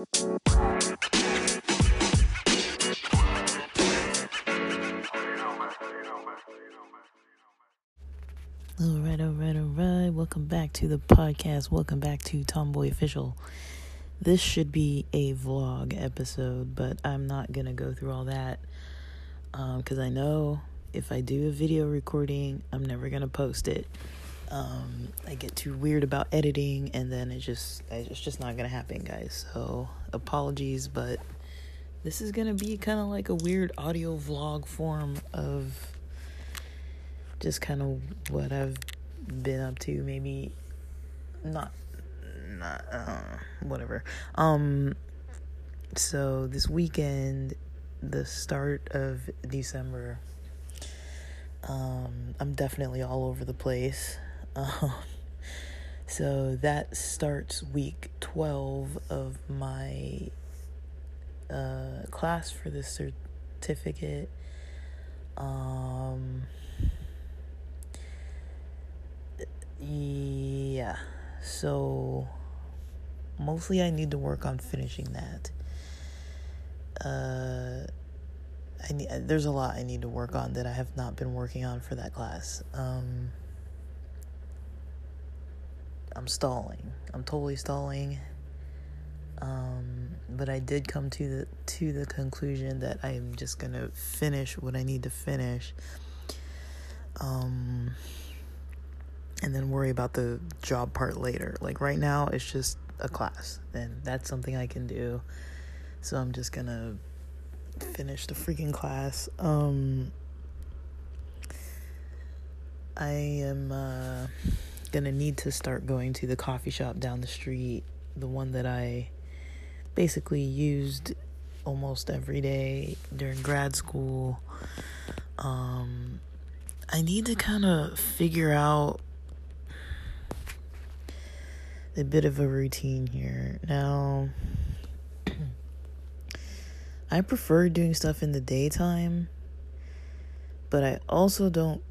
All right, all right, all right. Welcome back to the podcast. Welcome back to Tomboy Official. This should be a vlog episode, but I'm not gonna go through all that because um, I know if I do a video recording, I'm never gonna post it. Um, I get too weird about editing, and then it just it's just not gonna happen, guys. So apologies, but this is gonna be kind of like a weird audio vlog form of just kind of what I've been up to. Maybe not, not uh, whatever. Um, so this weekend, the start of December, um, I'm definitely all over the place. Um, so that starts week 12 of my uh, class for the certificate. Um, yeah, so mostly I need to work on finishing that. Uh, I need, there's a lot I need to work on that I have not been working on for that class. Um, I'm stalling. I'm totally stalling. Um, but I did come to the to the conclusion that I'm just gonna finish what I need to finish. Um, and then worry about the job part later. Like right now, it's just a class, and that's something I can do. So I'm just gonna finish the freaking class. Um, I am uh, gonna need to start going to the coffee shop down the street, the one that I basically used almost every day during grad school. Um, I need to kind of figure out a bit of a routine here. Now, I prefer doing stuff in the daytime, but I also don't.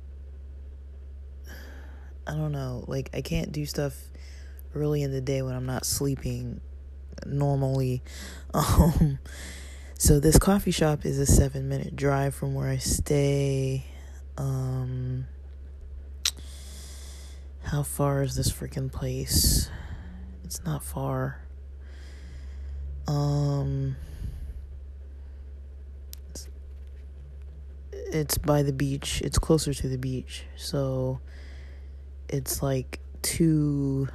I don't know. Like, I can't do stuff early in the day when I'm not sleeping normally. Um, so, this coffee shop is a seven minute drive from where I stay. Um, how far is this freaking place? It's not far. Um it's by the beach. It's closer to the beach. So it's like two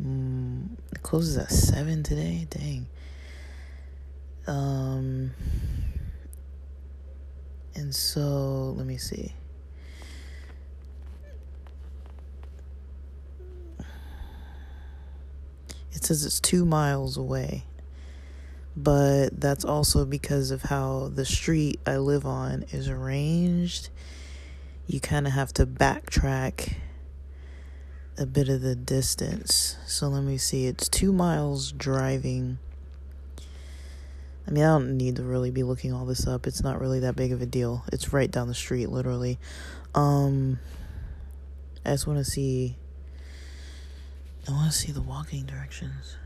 mm, it closes at 7 today. Dang. Um and so let me see. It says it's two miles away. But that's also because of how the street I live on is arranged. You kind of have to backtrack a bit of the distance. So let me see. It's two miles driving. I mean, I don't need to really be looking all this up. It's not really that big of a deal. It's right down the street, literally. Um, I just want to see I want to see the walking directions.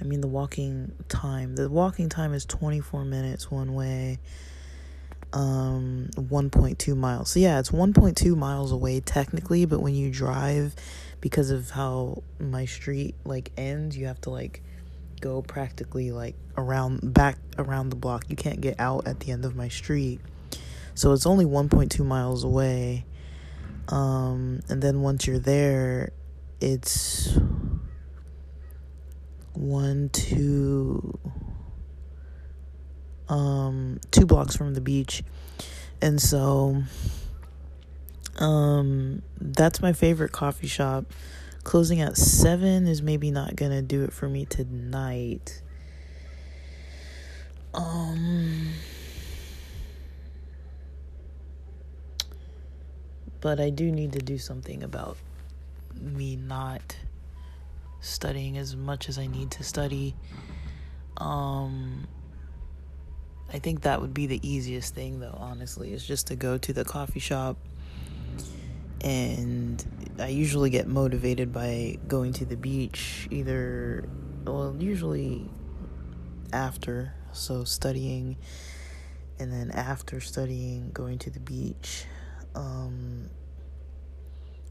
I mean, the walking time. The walking time is 24 minutes one way, um, 1.2 miles. So, yeah, it's 1.2 miles away technically, but when you drive, because of how my street like ends, you have to like go practically like around back around the block. You can't get out at the end of my street. So, it's only 1.2 miles away. Um, and then once you're there, it's one, two, um, two blocks from the beach. And so, um, that's my favorite coffee shop. Closing at seven is maybe not gonna do it for me tonight. Um, but I do need to do something about me not studying as much as I need to study. Um, I think that would be the easiest thing, though, honestly, is just to go to the coffee shop and I usually get motivated by going to the beach either well usually after so studying and then after studying going to the beach um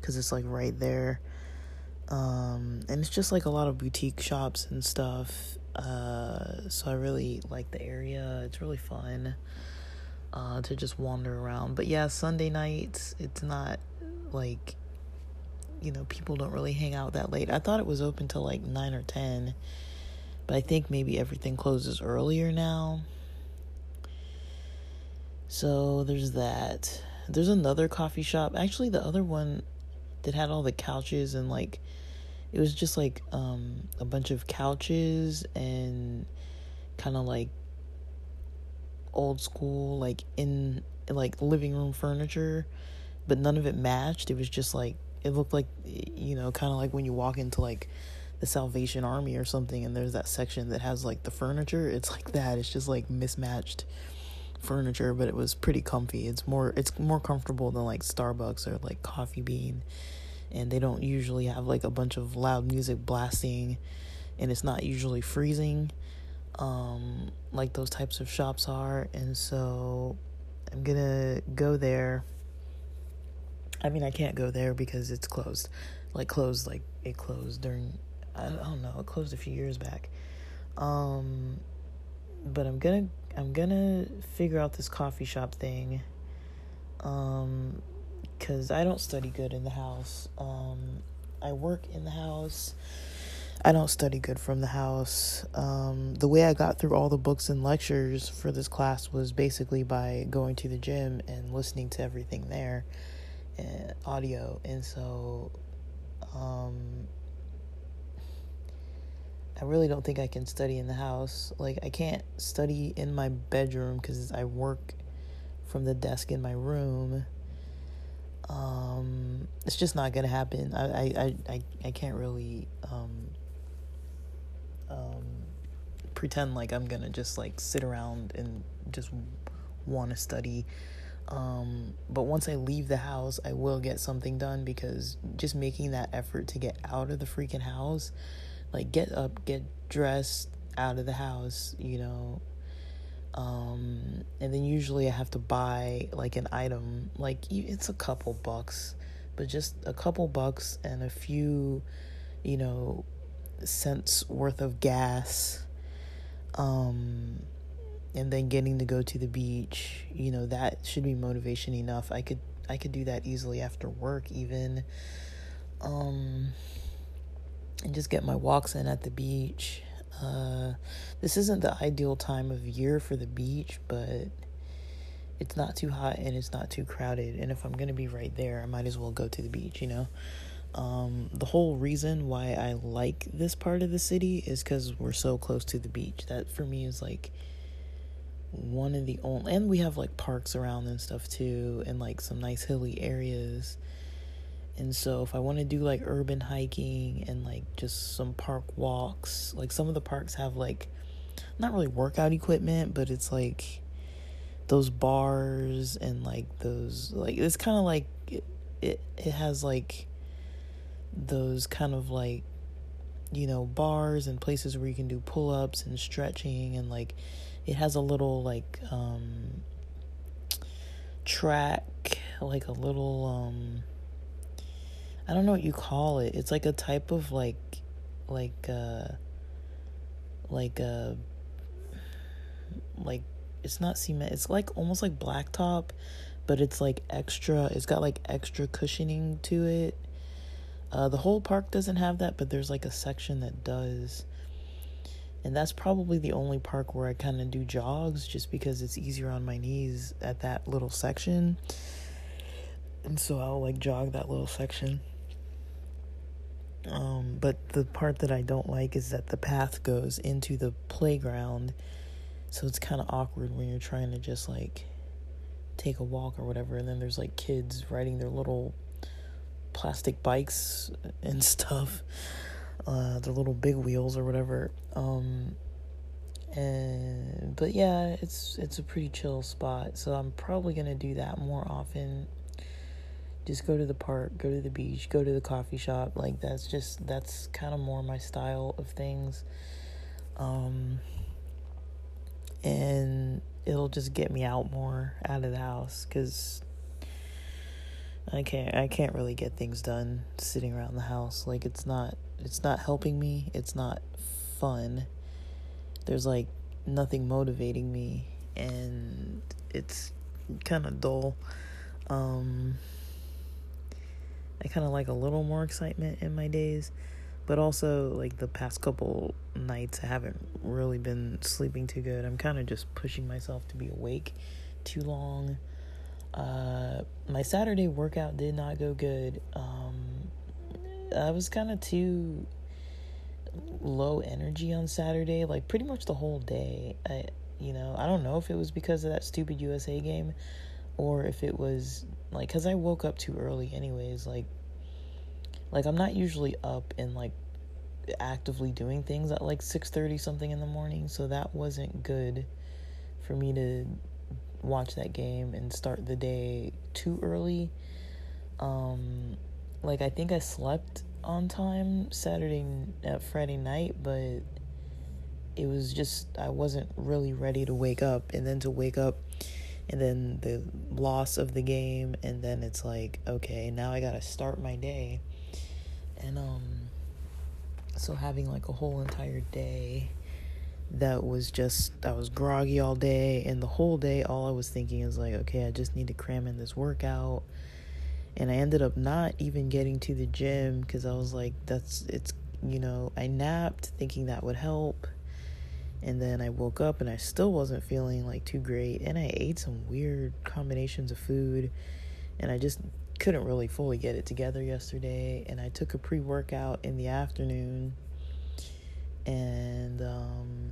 cuz it's like right there. Um and it's just like a lot of boutique shops and stuff uh so I really like the area. It's really fun uh to just wander around. But yeah Sunday nights it's not like you know people don't really hang out that late. I thought it was open till like 9 or 10 but i think maybe everything closes earlier now. So there's that. There's another coffee shop. Actually the other one that had all the couches and like it was just like um a bunch of couches and kind of like old school like in like living room furniture but none of it matched. It was just like it looked like you know, kind of like when you walk into like the Salvation Army or something and there's that section that has like the furniture. It's like that. It's just like mismatched furniture, but it was pretty comfy. It's more it's more comfortable than like Starbucks or like Coffee Bean. And they don't usually have like a bunch of loud music blasting and it's not usually freezing um like those types of shops are and so I'm going to go there I mean, I can't go there because it's closed. Like closed, like it closed during I don't know, it closed a few years back. Um but I'm gonna I'm gonna figure out this coffee shop thing. Um cuz I don't study good in the house. Um I work in the house. I don't study good from the house. Um, the way I got through all the books and lectures for this class was basically by going to the gym and listening to everything there and audio and so um I really don't think I can study in the house. Like I can't study in my bedroom cuz I work from the desk in my room. Um it's just not to happen. I I I I can't really um um pretend like I'm to just like sit around and just want to study um, but once I leave the house, I will get something done because just making that effort to get out of the freaking house, like get up, get dressed out of the house, you know. Um, and then usually I have to buy like an item, like it's a couple bucks, but just a couple bucks and a few, you know, cents worth of gas. Um, and then getting to go to the beach you know that should be motivation enough i could i could do that easily after work even um and just get my walks in at the beach uh this isn't the ideal time of year for the beach but it's not too hot and it's not too crowded. And if i'm going to be right there i might as well go to the beach you know? Um, the whole reason why I like this part of the city is because we're so close to the beach. That for me is like one of the only and we have like parks around and stuff too and like some nice hilly areas and so if i want to do like urban hiking and like just some park walks like some of the parks have like not really workout equipment but it's like those bars and like those like it's kind of like it, it it has like those kind of like you know bars and places where you can do pull-ups and stretching and like it has a little like um track like a little um I don't know what you call it. It's like a type of like like uh like a uh, like it's not cement. It's like almost like blacktop, but it's like extra. It's got like extra cushioning to it. Uh, the whole park doesn't have that, but there's like a section that does. And that's probably the only park where I kind of do jogs just because it's easier on my knees at that little section. And so I'll like jog that little section. Um, but the part that I don't like is that the path goes into the playground. So it's kind of awkward when you're trying to just like take a walk or whatever. And then there's like kids riding their little plastic bikes and stuff uh, the little big wheels or whatever. Um, and but yeah, it's it's a pretty chill spot, so I'm probably gonna do that more often. Just go to the park, go to the beach, go to the coffee shop. Like that's just that's kind of more my style of things. Um and it'll just get me out more out of the house cuz I can't I can't really get things done sitting around the house. Like it's not it's not helping me. It's not fun. There's like nothing motivating me and it's kind of dull. Um I kind of like a little more excitement in my days, but also like the past couple nights I haven't really been sleeping too good. I'm kind of just pushing myself to be awake too long. Uh, my Saturday workout did not go good. Um, I was kind of too low energy on Saturday, like pretty much the whole day. I, you know, I don't know if it was because of that stupid USA game or if it was like cuz I woke up too early anyways, like like I'm not usually up and like actively doing things at like 6:30 something in the morning, so that wasn't good for me to watch that game and start the day too early. Um like I think I slept on time Saturday at uh, Friday night, but it was just I wasn't really ready to wake up and then to wake up and then the loss of the game and then it's like okay, now I got to start my day. And um so having like a whole entire day that was just I was groggy all day and the whole day all I was thinking is like okay I just need to cram in this workout and I ended up not even getting to the gym cuz I was like that's it's you know I napped thinking that would help and then I woke up and I still wasn't feeling like too great. And I ate some weird combinations of food. And I just couldn't really fully get it together yesterday. And I took a pre-workout in the afternoon. And um,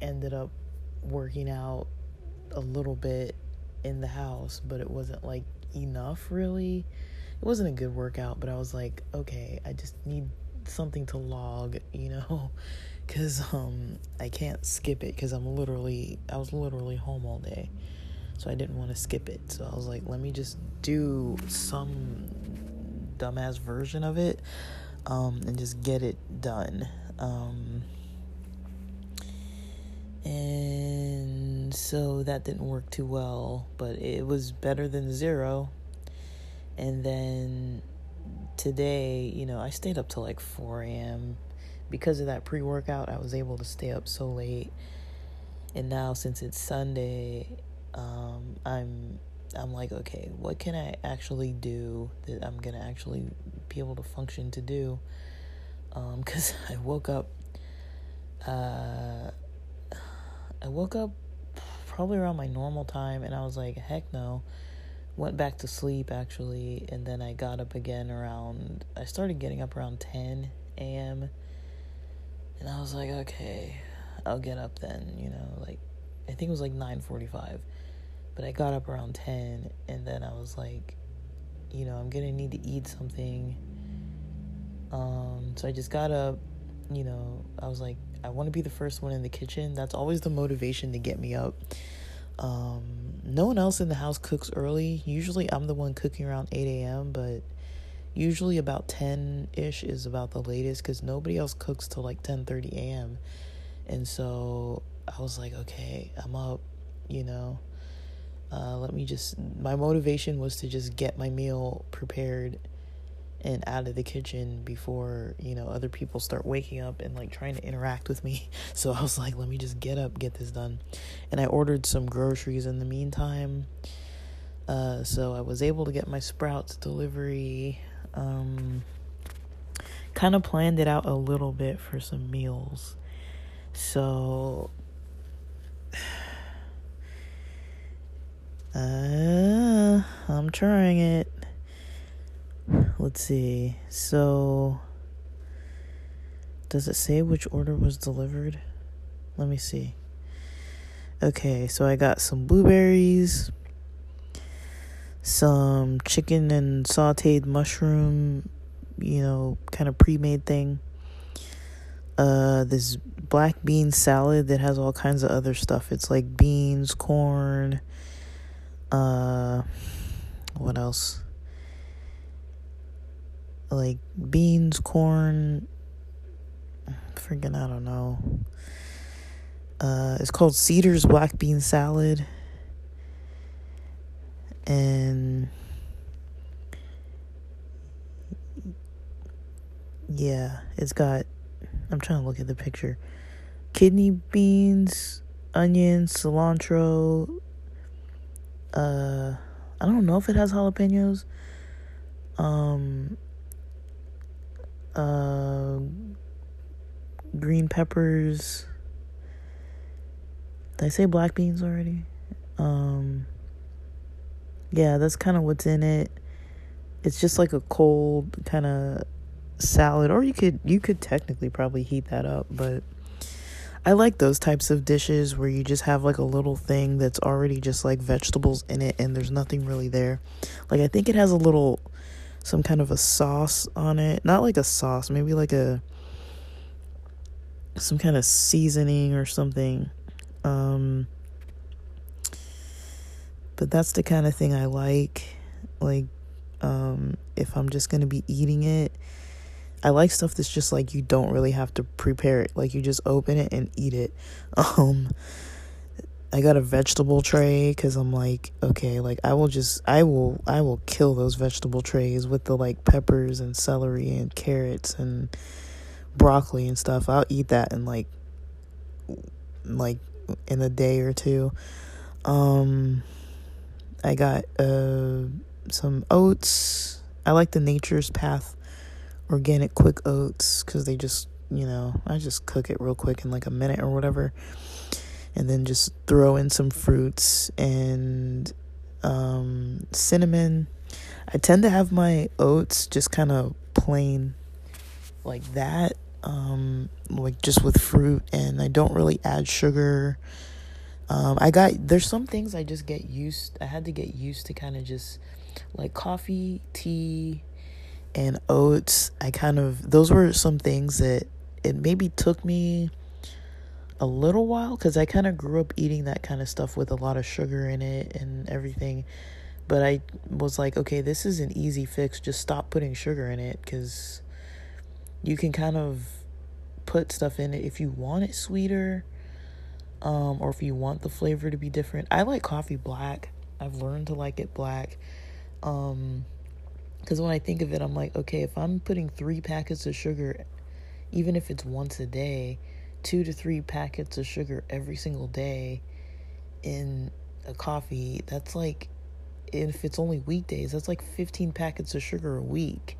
ended up working out a little bit in the house, but it wasn't like enough really. It wasn't a good workout, but I was like, okay, I just need something to log, you know, cuz um I can't skip it cuz I'm literally I was literally home all day. So I didn't want to skip it. So I was like, let me just do some dumbass version of it um and just get it done. Um, and so that didn't work too well, but it was better than zero. And then today, you know, I stayed up till like 4 a.m. Because of that pre workout, I was able to stay up so late. And now, since it's Sunday, um, I'm I'm like, okay, what can I actually do that I'm gonna actually be able to function to do? because um, I woke up. Uh, I woke up probably around my normal time, and I was like, heck no. Went back to sleep actually, and then I got up again around. I started getting up around 10 a.m. And I was like, okay, I'll get up then. You know, like I think it was like 9:45, but I got up around 10, and then I was like, you know, I'm gonna need to eat something um, so I just got up, you know, I was like, I want to be the first one in the kitchen. That's always the motivation to get me up. Um, no one else in the house cooks early. Usually I'm the one cooking around 8 a.m., but usually about 10 ish is about the latest because nobody else cooks till like 10 30 a.m. And so I was like, okay, I'm up, you know. Uh, let me just, my motivation was to just get my meal prepared and out of the kitchen before you know other people start waking up and like trying to interact with me. So i was like let me just get up get this done. And i ordered some groceries in the meantime uh, so i was able to get my sprouts delivery um, kind of planned it out a little bit for some meals. So uh, i'm trying it let's see. So, does it say which order was delivered? Let me see. Okay, so I got some blueberries, some chicken and sauteed mushroom, you know, kind of pre made thing. Uh, this black bean salad that has all kinds of other stuff. It's like beans, corn, uh, what else? Like beans, corn, freaking I don't know. Uh, it's called Cedar's Black Bean Salad. And yeah, it's got I'm trying to look at the picture. Kidney beans, onions, cilantro. Uh, I don't know if it has jalapenos. Um, uh, green peppers. Did I say black beans already? Um, yeah, that's kind of what's in it. It's just like a cold kind of salad or you could you could technically probably heat that up but I like those types of dishes where you just have like a little thing that's already just like vegetables in it and there's nothing really there. Like I think it has a little some kind of a sauce on it. Not like a sauce, maybe like a some kind of seasoning or something. Um but that's the kind of thing I like. Like um if I'm just to be eating it, I like stuff that's just like you don't really have to prepare it. Like you just open it and eat it. Um I got a vegetable tray cuz I'm like, okay, like I will just I will I will kill those vegetable trays with the like peppers and celery and carrots and broccoli and stuff. I'll eat that in like like in a day or two. Um I got uh some oats. I like the Nature's Path organic quick oats because they just, you know, I just cook it real quick in like a minute or whatever. And then just throw in some fruits and um, cinnamon. I tend to have my oats just kind of plain like that, um, like just with fruit, and I don't really add sugar. Um, I got there's some things I just get used. I had to get used to kind of just like coffee, tea, and oats. I kind of, those were some things that it maybe took me a little while because I kind of grew up eating that kind of stuff with a lot of sugar in it and everything. But I was like, okay, this is an easy fix. Just stop putting sugar in it because you can kind of put stuff in it if you want it sweeter um, or if you want the flavor to be different. I like coffee black. I've learned to like it black. Um, because when I think of it, I'm like, okay, if I'm putting three packets of sugar, even if it's once a day, two to three packets of sugar every single day in a coffee, that's like, if it's only weekdays, that's like 15 packets of sugar a week.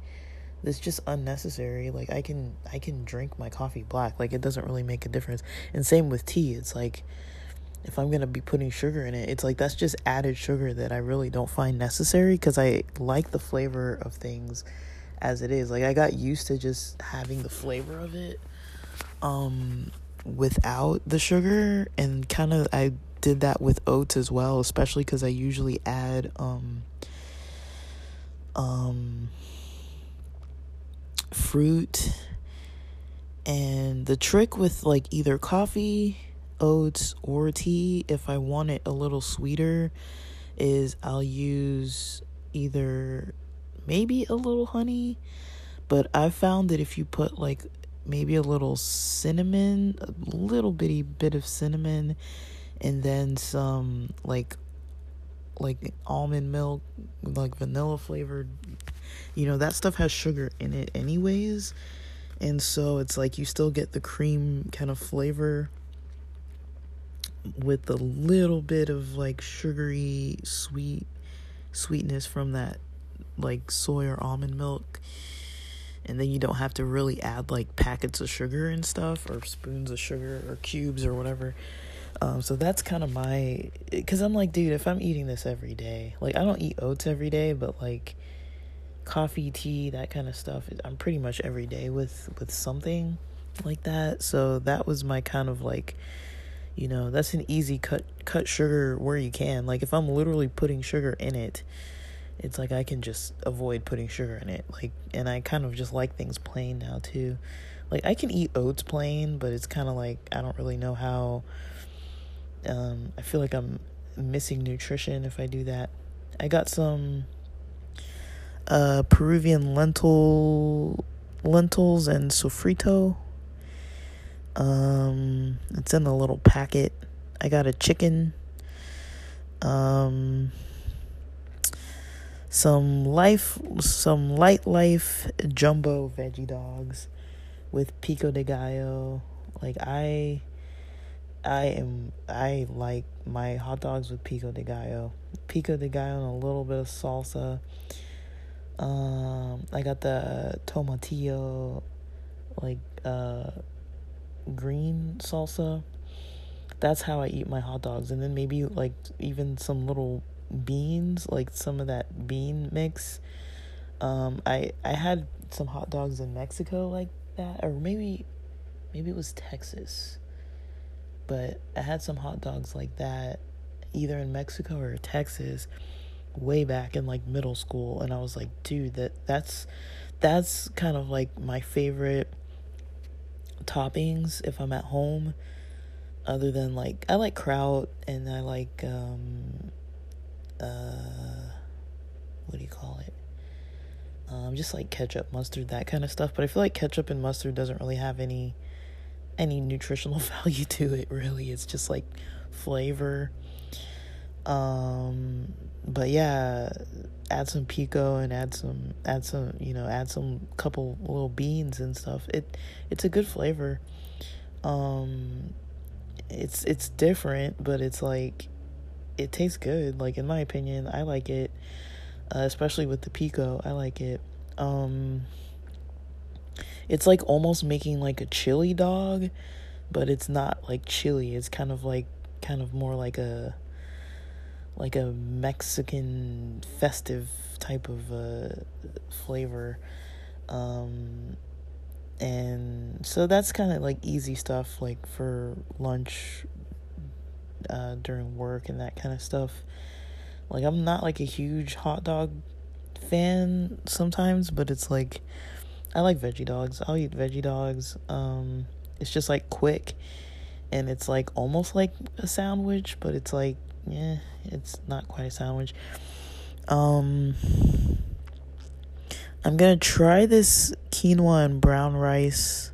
That's just unnecessary. Like I can I can drink my coffee black. Like it doesn't really make a difference. And same with tea. It's like if I'm going to be putting sugar in it, it's like that's just added sugar that I really don't find necessary because I like the flavor of things as it is. Like I got used to just having the flavor of it um without the sugar and kind of I did that with oats as well, especially cuz I usually add um um fruit. And the trick with like either coffee oats or tea if I want it a little sweeter is I'll use either maybe a little honey, but I've found that if you put like maybe a little cinnamon, a little bitty bit of cinnamon and then some like like almond milk, like vanilla flavored, you know, that stuff has sugar in it anyways. And so it's like you still get the cream kind of flavor with a little bit of like sugary sweet sweetness from that like soy or almond milk and then you don't have to really add like packets of sugar and stuff or spoons of sugar or cubes or whatever um, so that's kind of my because i'm like dude if i'm eating this every day like i don't eat oats every day but like coffee tea that kind of stuff i'm pretty much every day with with something like that so that was my kind of like you know, that's an easy cut cut sugar where you can. Like if I'm literally putting sugar in it, it's like I can just avoid putting sugar in it. Like and I kind of just like things plain now too. Like I can eat oats plain, but it's kind of like I don't really know how um I feel like I'm missing nutrition if I do that. I got some uh, Peruvian lentil lentils and sofrito. Um, it's in a little packet. I got a chicken. Um, some life, some Lightlife jumbo veggie dogs with pico de gallo. Like I, I am I like my hot dogs with pico de gallo, pico de gallo and a little bit of salsa. Um, I got the tomatillo, like uh, green salsa. That's how I eat my hot dogs, and then maybe like even some little beans, like some of that bean mix. Um, I I had some hot dogs in Mexico like that, or maybe maybe it was Texas. But I had some hot dogs like that, either in Mexico or Texas, way back in like middle school, and I was like, dude, that that's that's kind of like my favorite toppings if I'm at home. Other than like I like kraut and I like um uh what do you call it? Um, just like ketchup, mustard, that kind of stuff. But I feel like ketchup and mustard doesn't really have any any nutritional value to it. Really, it's just like flavor. Um, but yeah, add some pico and add some add some you know add some couple little beans and stuff. It it's a good flavor. Um, it's it's different, but it's like it tastes good. Like in my opinion, I like it, uh, especially with the pico. I like it. Um, it's like almost making like a chili dog, but it's not like chili. It's kind of like kind of more like a like a Mexican festive type of uh, flavor. Um, and so that's kind of like easy stuff like for lunch uh, during work and that kind of stuff. Like I'm not like a huge hot dog fan sometimes, but it's like I like veggie dogs. I'll eat veggie dogs. Um, it's just like quick, and it's like almost like a sandwich, but it's like yeah, it's not quite a sandwich. Um, I'm gonna try this quinoa and brown rice.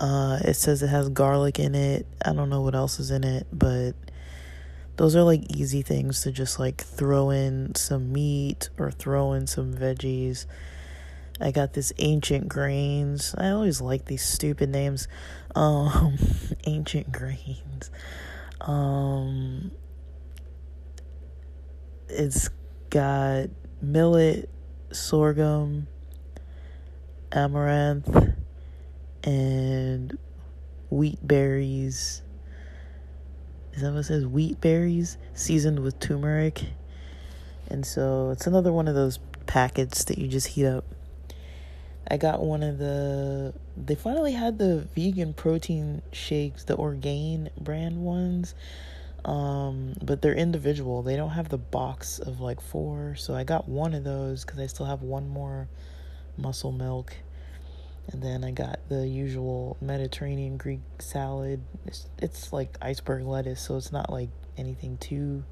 Uh, it says it has garlic in it. I don't know what else is in it, but those are like easy things to just like throw in some meat or throw in some veggies. I got this ancient grains. I always like these stupid names. Um, ancient grains. Um, it's got millet, sorghum, amaranth and wheat berries. Is that what it says? Wheat berries seasoned with turmeric. And so it's another one of those packets that you just heat up. I got one of the they finally had the vegan protein shakes, the Orgain brand ones. Um, but they're individual. They don't have the box of like four. So I got one of those cuz I still have one more muscle milk and then I got the usual Mediterranean Greek salad. It's, it's like iceberg lettuce, so it's not like anything too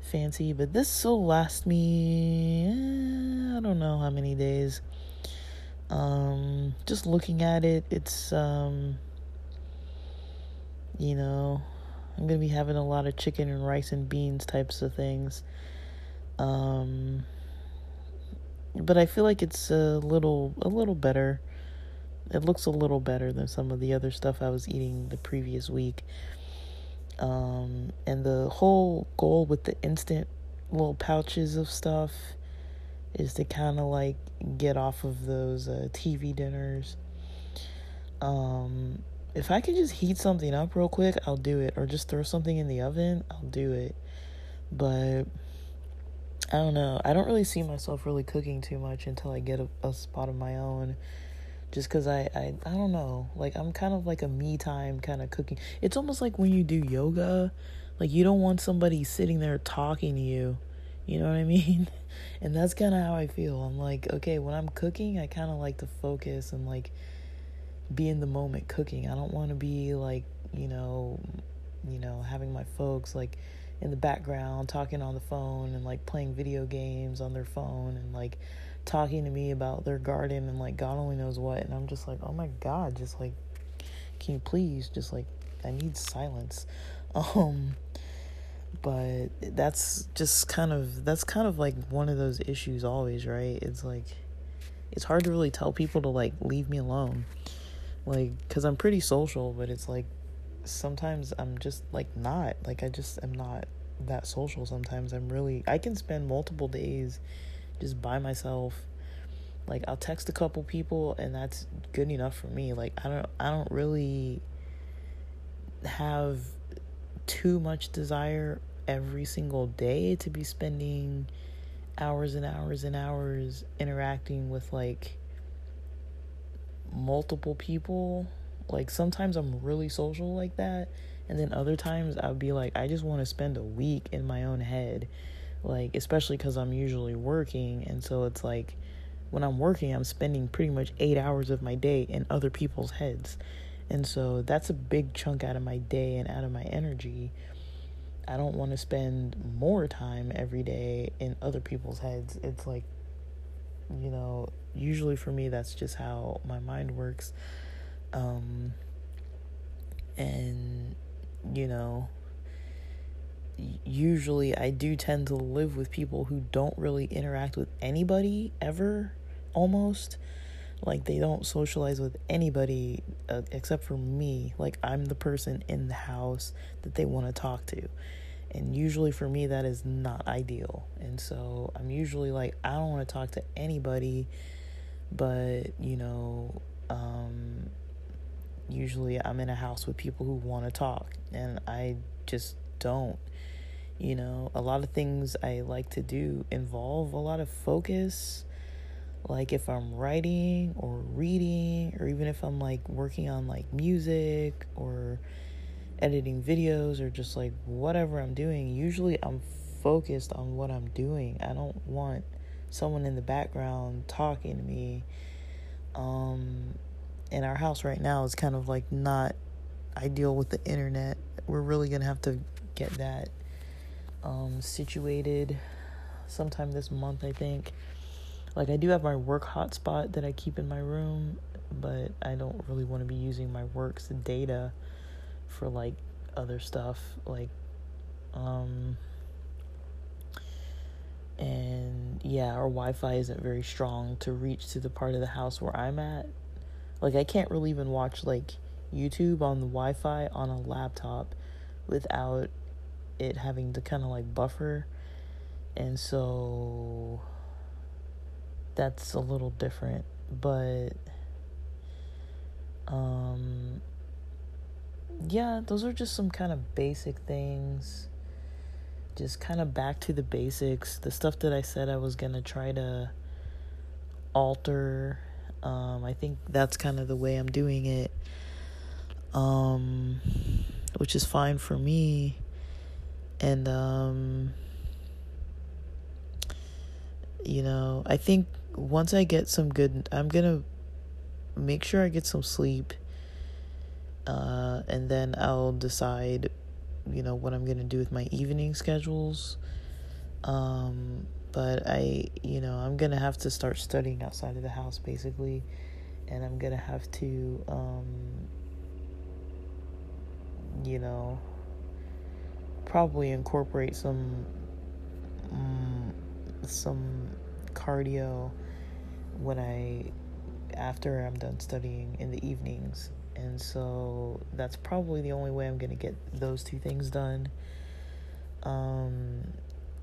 fancy. But this will last me, eh, I don't know how many days. Um, just looking at it, it's, um, you know, I'm gonna be having a lot of chicken and rice and beans types of things. Um, but I feel like it's a little a little better it looks a little better than some of the other stuff I was eating the previous week. Um, and the whole goal with the instant little pouches of stuff is to kind of like get off of those uh, TV dinners. Um, if I can just heat something up real quick, I'll do it. Or just throw something in the oven, I'll do it. But I don't know. I don't really see myself really cooking too much until I get a, a spot of my own just because I, I i don't know. Like i'm kind of like a me time kind of cooking. It's almost like when you do yoga like you don't want somebody sitting there talking to you. You know what i mean? And that's kind of how i feel. I'm like okay when i'm cooking i kind of like to focus and like be in the moment cooking. I don't want to be like you know you know having my folks like in the background talking on the phone and like playing video games on their phone and like talking to me about their garden and like God only knows what. And I'm just like, oh my God, just like, can you please just like, I need silence. Um, but that's just kind of that's kind of like one of those issues always right it's like it's hard to really tell people to like leave me alone like because i'm pretty social but it's like sometimes i'm just like not like i just am not that social sometimes i'm really i can spend multiple days just by myself like i'll text a couple people and that's good enough for me like i don't i don't really have too much desire every single day to be spending hours and hours and hours interacting with like multiple people. Like sometimes I'm really social like that, and then other times I'll be like I just want to spend a week in my own head. Like especially cuz I'm usually working and so it's like when I'm working I'm spending pretty much 8 hours of my day in other people's heads. And so that's a big chunk out of my day and out of my energy. I don't want to spend more time every day in other people's heads. It's like, you know, usually for me, that's just how my mind works. Um, and, you know, usually I do tend to live with people who don't really interact with anybody ever, almost. Like they don't socialize with anybody uh, except for me. Like i'm the person in the house that they want to talk to. And usually for me that is not ideal. And so i'm usually like i don't want to talk to anybody but you know um usually i'm in a house with people who want to talk and i just don't you know a lot of things i like to do involve a lot of focus like if I'm writing or reading, or even if I'm like working on like music or editing videos or just like whatever I'm doing, usually I'm focused on what I'm doing. I don't want someone in the background talking to me. Um, and our house right now is kind of like not ideal with the internet. We're really gonna have to get that um, situated sometime this month, I think. Like I do have my work hotspot that I keep in my room, but I don't really want to be using my work's data for like other stuff like um and yeah, our Wi-Fi isn't very strong to reach to the part of the house where I'm at. Like I can't really even watch like YouTube on the Wi-Fi on a laptop without it having to kind of like buffer. And so that's a little different, but um yeah, those are just some kind of basic things. Just kind of back to the basics. The stuff that I said I was going to try to alter. Um, I think that's kind of the way I'm doing it. Um, which is fine for me. And, um, you know, I think once I get some good, I'm gonna make sure I get some sleep, uh, and then I'll decide, you know, what I'm gonna do with my evening schedules. Um, but I, you know, I'm gonna have to start studying outside of the house basically, and I'm gonna have to, um, you know, probably incorporate some, um, some cardio when I after I'm done studying in the evenings. And so that's probably the only way I'm going to get those two things done. Um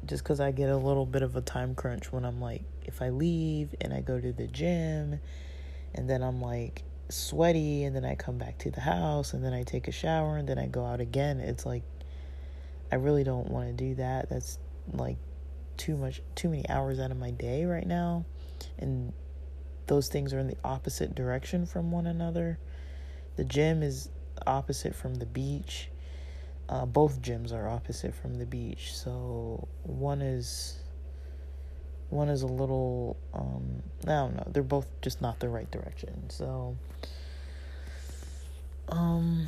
just cuz I get a little bit of a time crunch when I'm like if I leave and I go to the gym and then I'm like sweaty and then I come back to the house and then I take a shower and then I go out again. It's like I really don't want to do that. That's like too much too many hours out of my day right now. And those things are in the opposite direction from one another. The gym is opposite from the beach. Uh, both gyms are opposite from the beach. So one is one is a little um i don't know. They're both just not the right direction. So um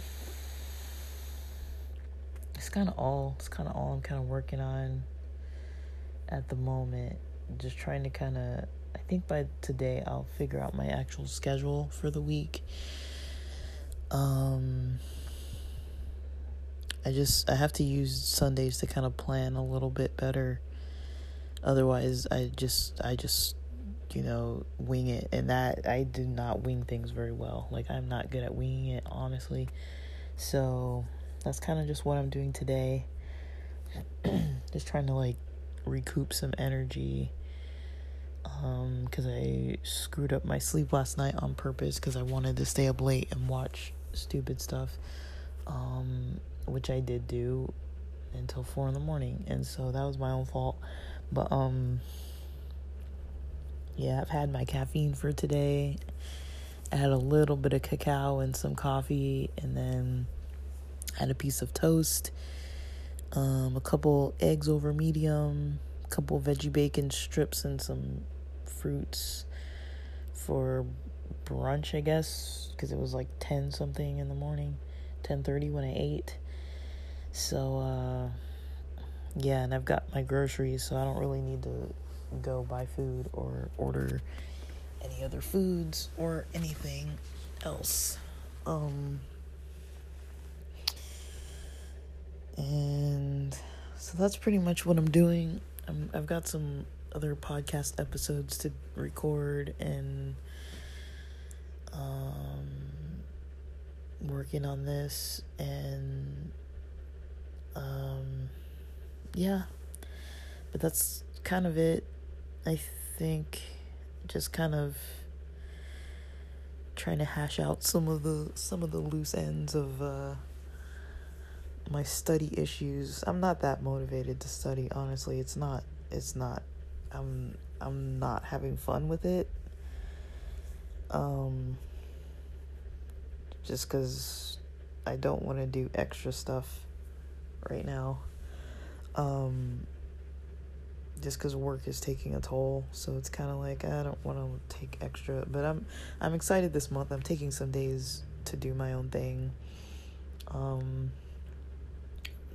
it's kind of all it's kind of all I'm kind of working on at the moment. Just trying to kind of I think by today I'll figure out my actual schedule for the week. Um I just I have to use Sundays to kind of plan a little bit better. Otherwise, I just I just you know wing it, and that I do not wing things very well. Like I'm not good at winging it, honestly. So that's kind of just what I'm doing today. just trying to like recoup some energy um because I screwed up my sleep last night on purpose because I wanted to stay up late and watch stupid stuff. Um which I did do until four in the morning, and so that was my own fault. But um, yeah, I've had my caffeine for today. I had a little bit of cacao and some coffee, and then had a piece of toast, um, a couple eggs over medium, a couple veggie bacon strips, and some fruits for brunch, I guess, because it was like ten something in the morning, ten thirty when I ate. So, uh, yeah, and I've got my groceries, so I don't really need to go buy food or order any other foods or anything else. Um, and so that's pretty much what I'm doing. I'm, I've got some other podcast episodes to record and um, working on this and um, yeah, but that's kind of it. I think just kind of trying to hash out some of the some of the loose ends of uh, my study issues. I'm not that motivated to study, honestly. It's not it's not I'm I'm not having fun with it. Um just cuz I don't want to do extra stuff right now. Um, just because work is taking a toll, so it's kind of like I don't want to take extra. But I'm I'm excited this month. I'm taking some days to do my own thing. Um,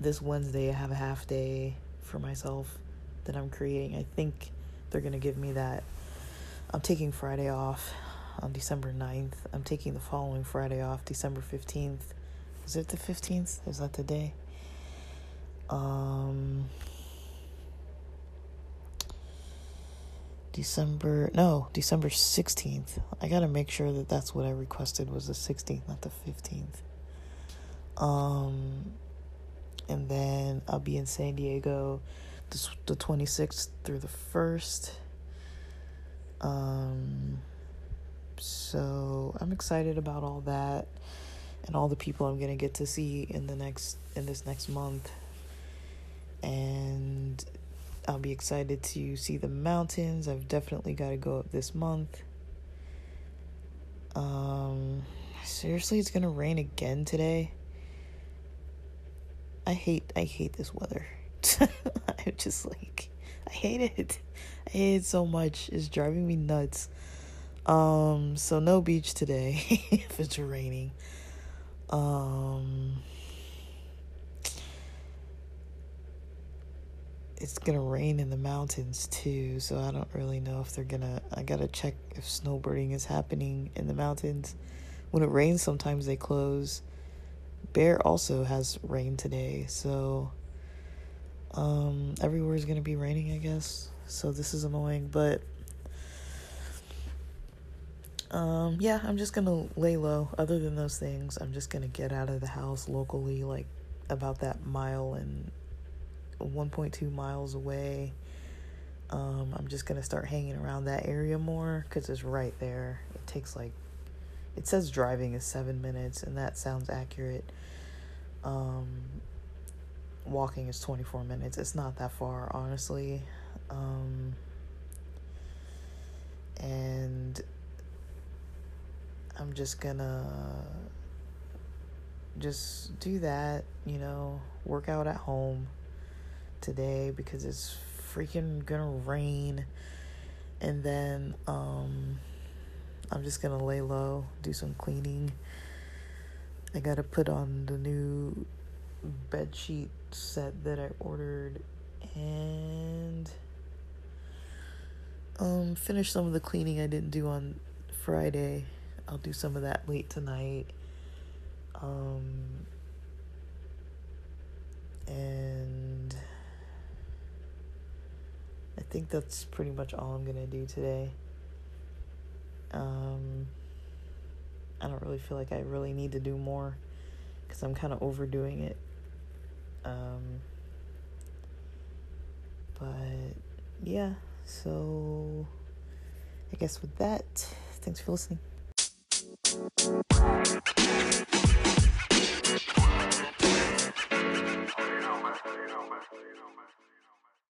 this Wednesday I have a half day for myself that I'm creating. I think they're gonna give me that. I'm taking Friday off on December 9th. I'm taking the following Friday off, December 15th. Is it the 15th? Is that the day? um December no, December 16th. I got to make sure that that's what I requested was the 16th, not the 15th. Um and then I'll be in San Diego the, the 26th through the 1st. Um so I'm excited about all that and all the people I'm going to get to see in the next in this next month and I'll be excited to see the mountains. I've definitely got to go up this month. Um, seriously, it's gonna rain again today. I hate, I hate this weather. I'm just like, I hate it. I hate it so much. It's driving me nuts. Um, so no beach today if it's raining. Um it's gonna rain in the mountains too, so I don't really know if they're gonna. I gotta check if snowboarding is happening in the mountains. When it rains, sometimes they close. Bear also has rain today, so um, everywhere is gonna be raining, I guess. So this is annoying, but um, yeah, I'm just gonna lay low. Other than those things, I'm just gonna get out of the house locally, like about that mile and 1.2 miles away. Um, I'm just gonna start hanging around that area more because it's right there. It takes like, it says driving is seven minutes, and that sounds accurate. Um, walking is 24 minutes. It's not that far, honestly. Um, and I'm just gonna just do that, you know, work out at home today because it's freaking gonna rain. And then um, I'm just gonna lay low, do some cleaning. I gotta put on the new bed sheet set that I ordered and um finish some of the cleaning I didn't do on Friday. I'll do some of that late tonight. Um and I think that's pretty much all I'm going to do today. Um I don't really feel like I really need to do more cuz I'm kind of overdoing it. Um but yeah, so I guess with that, thanks for listening.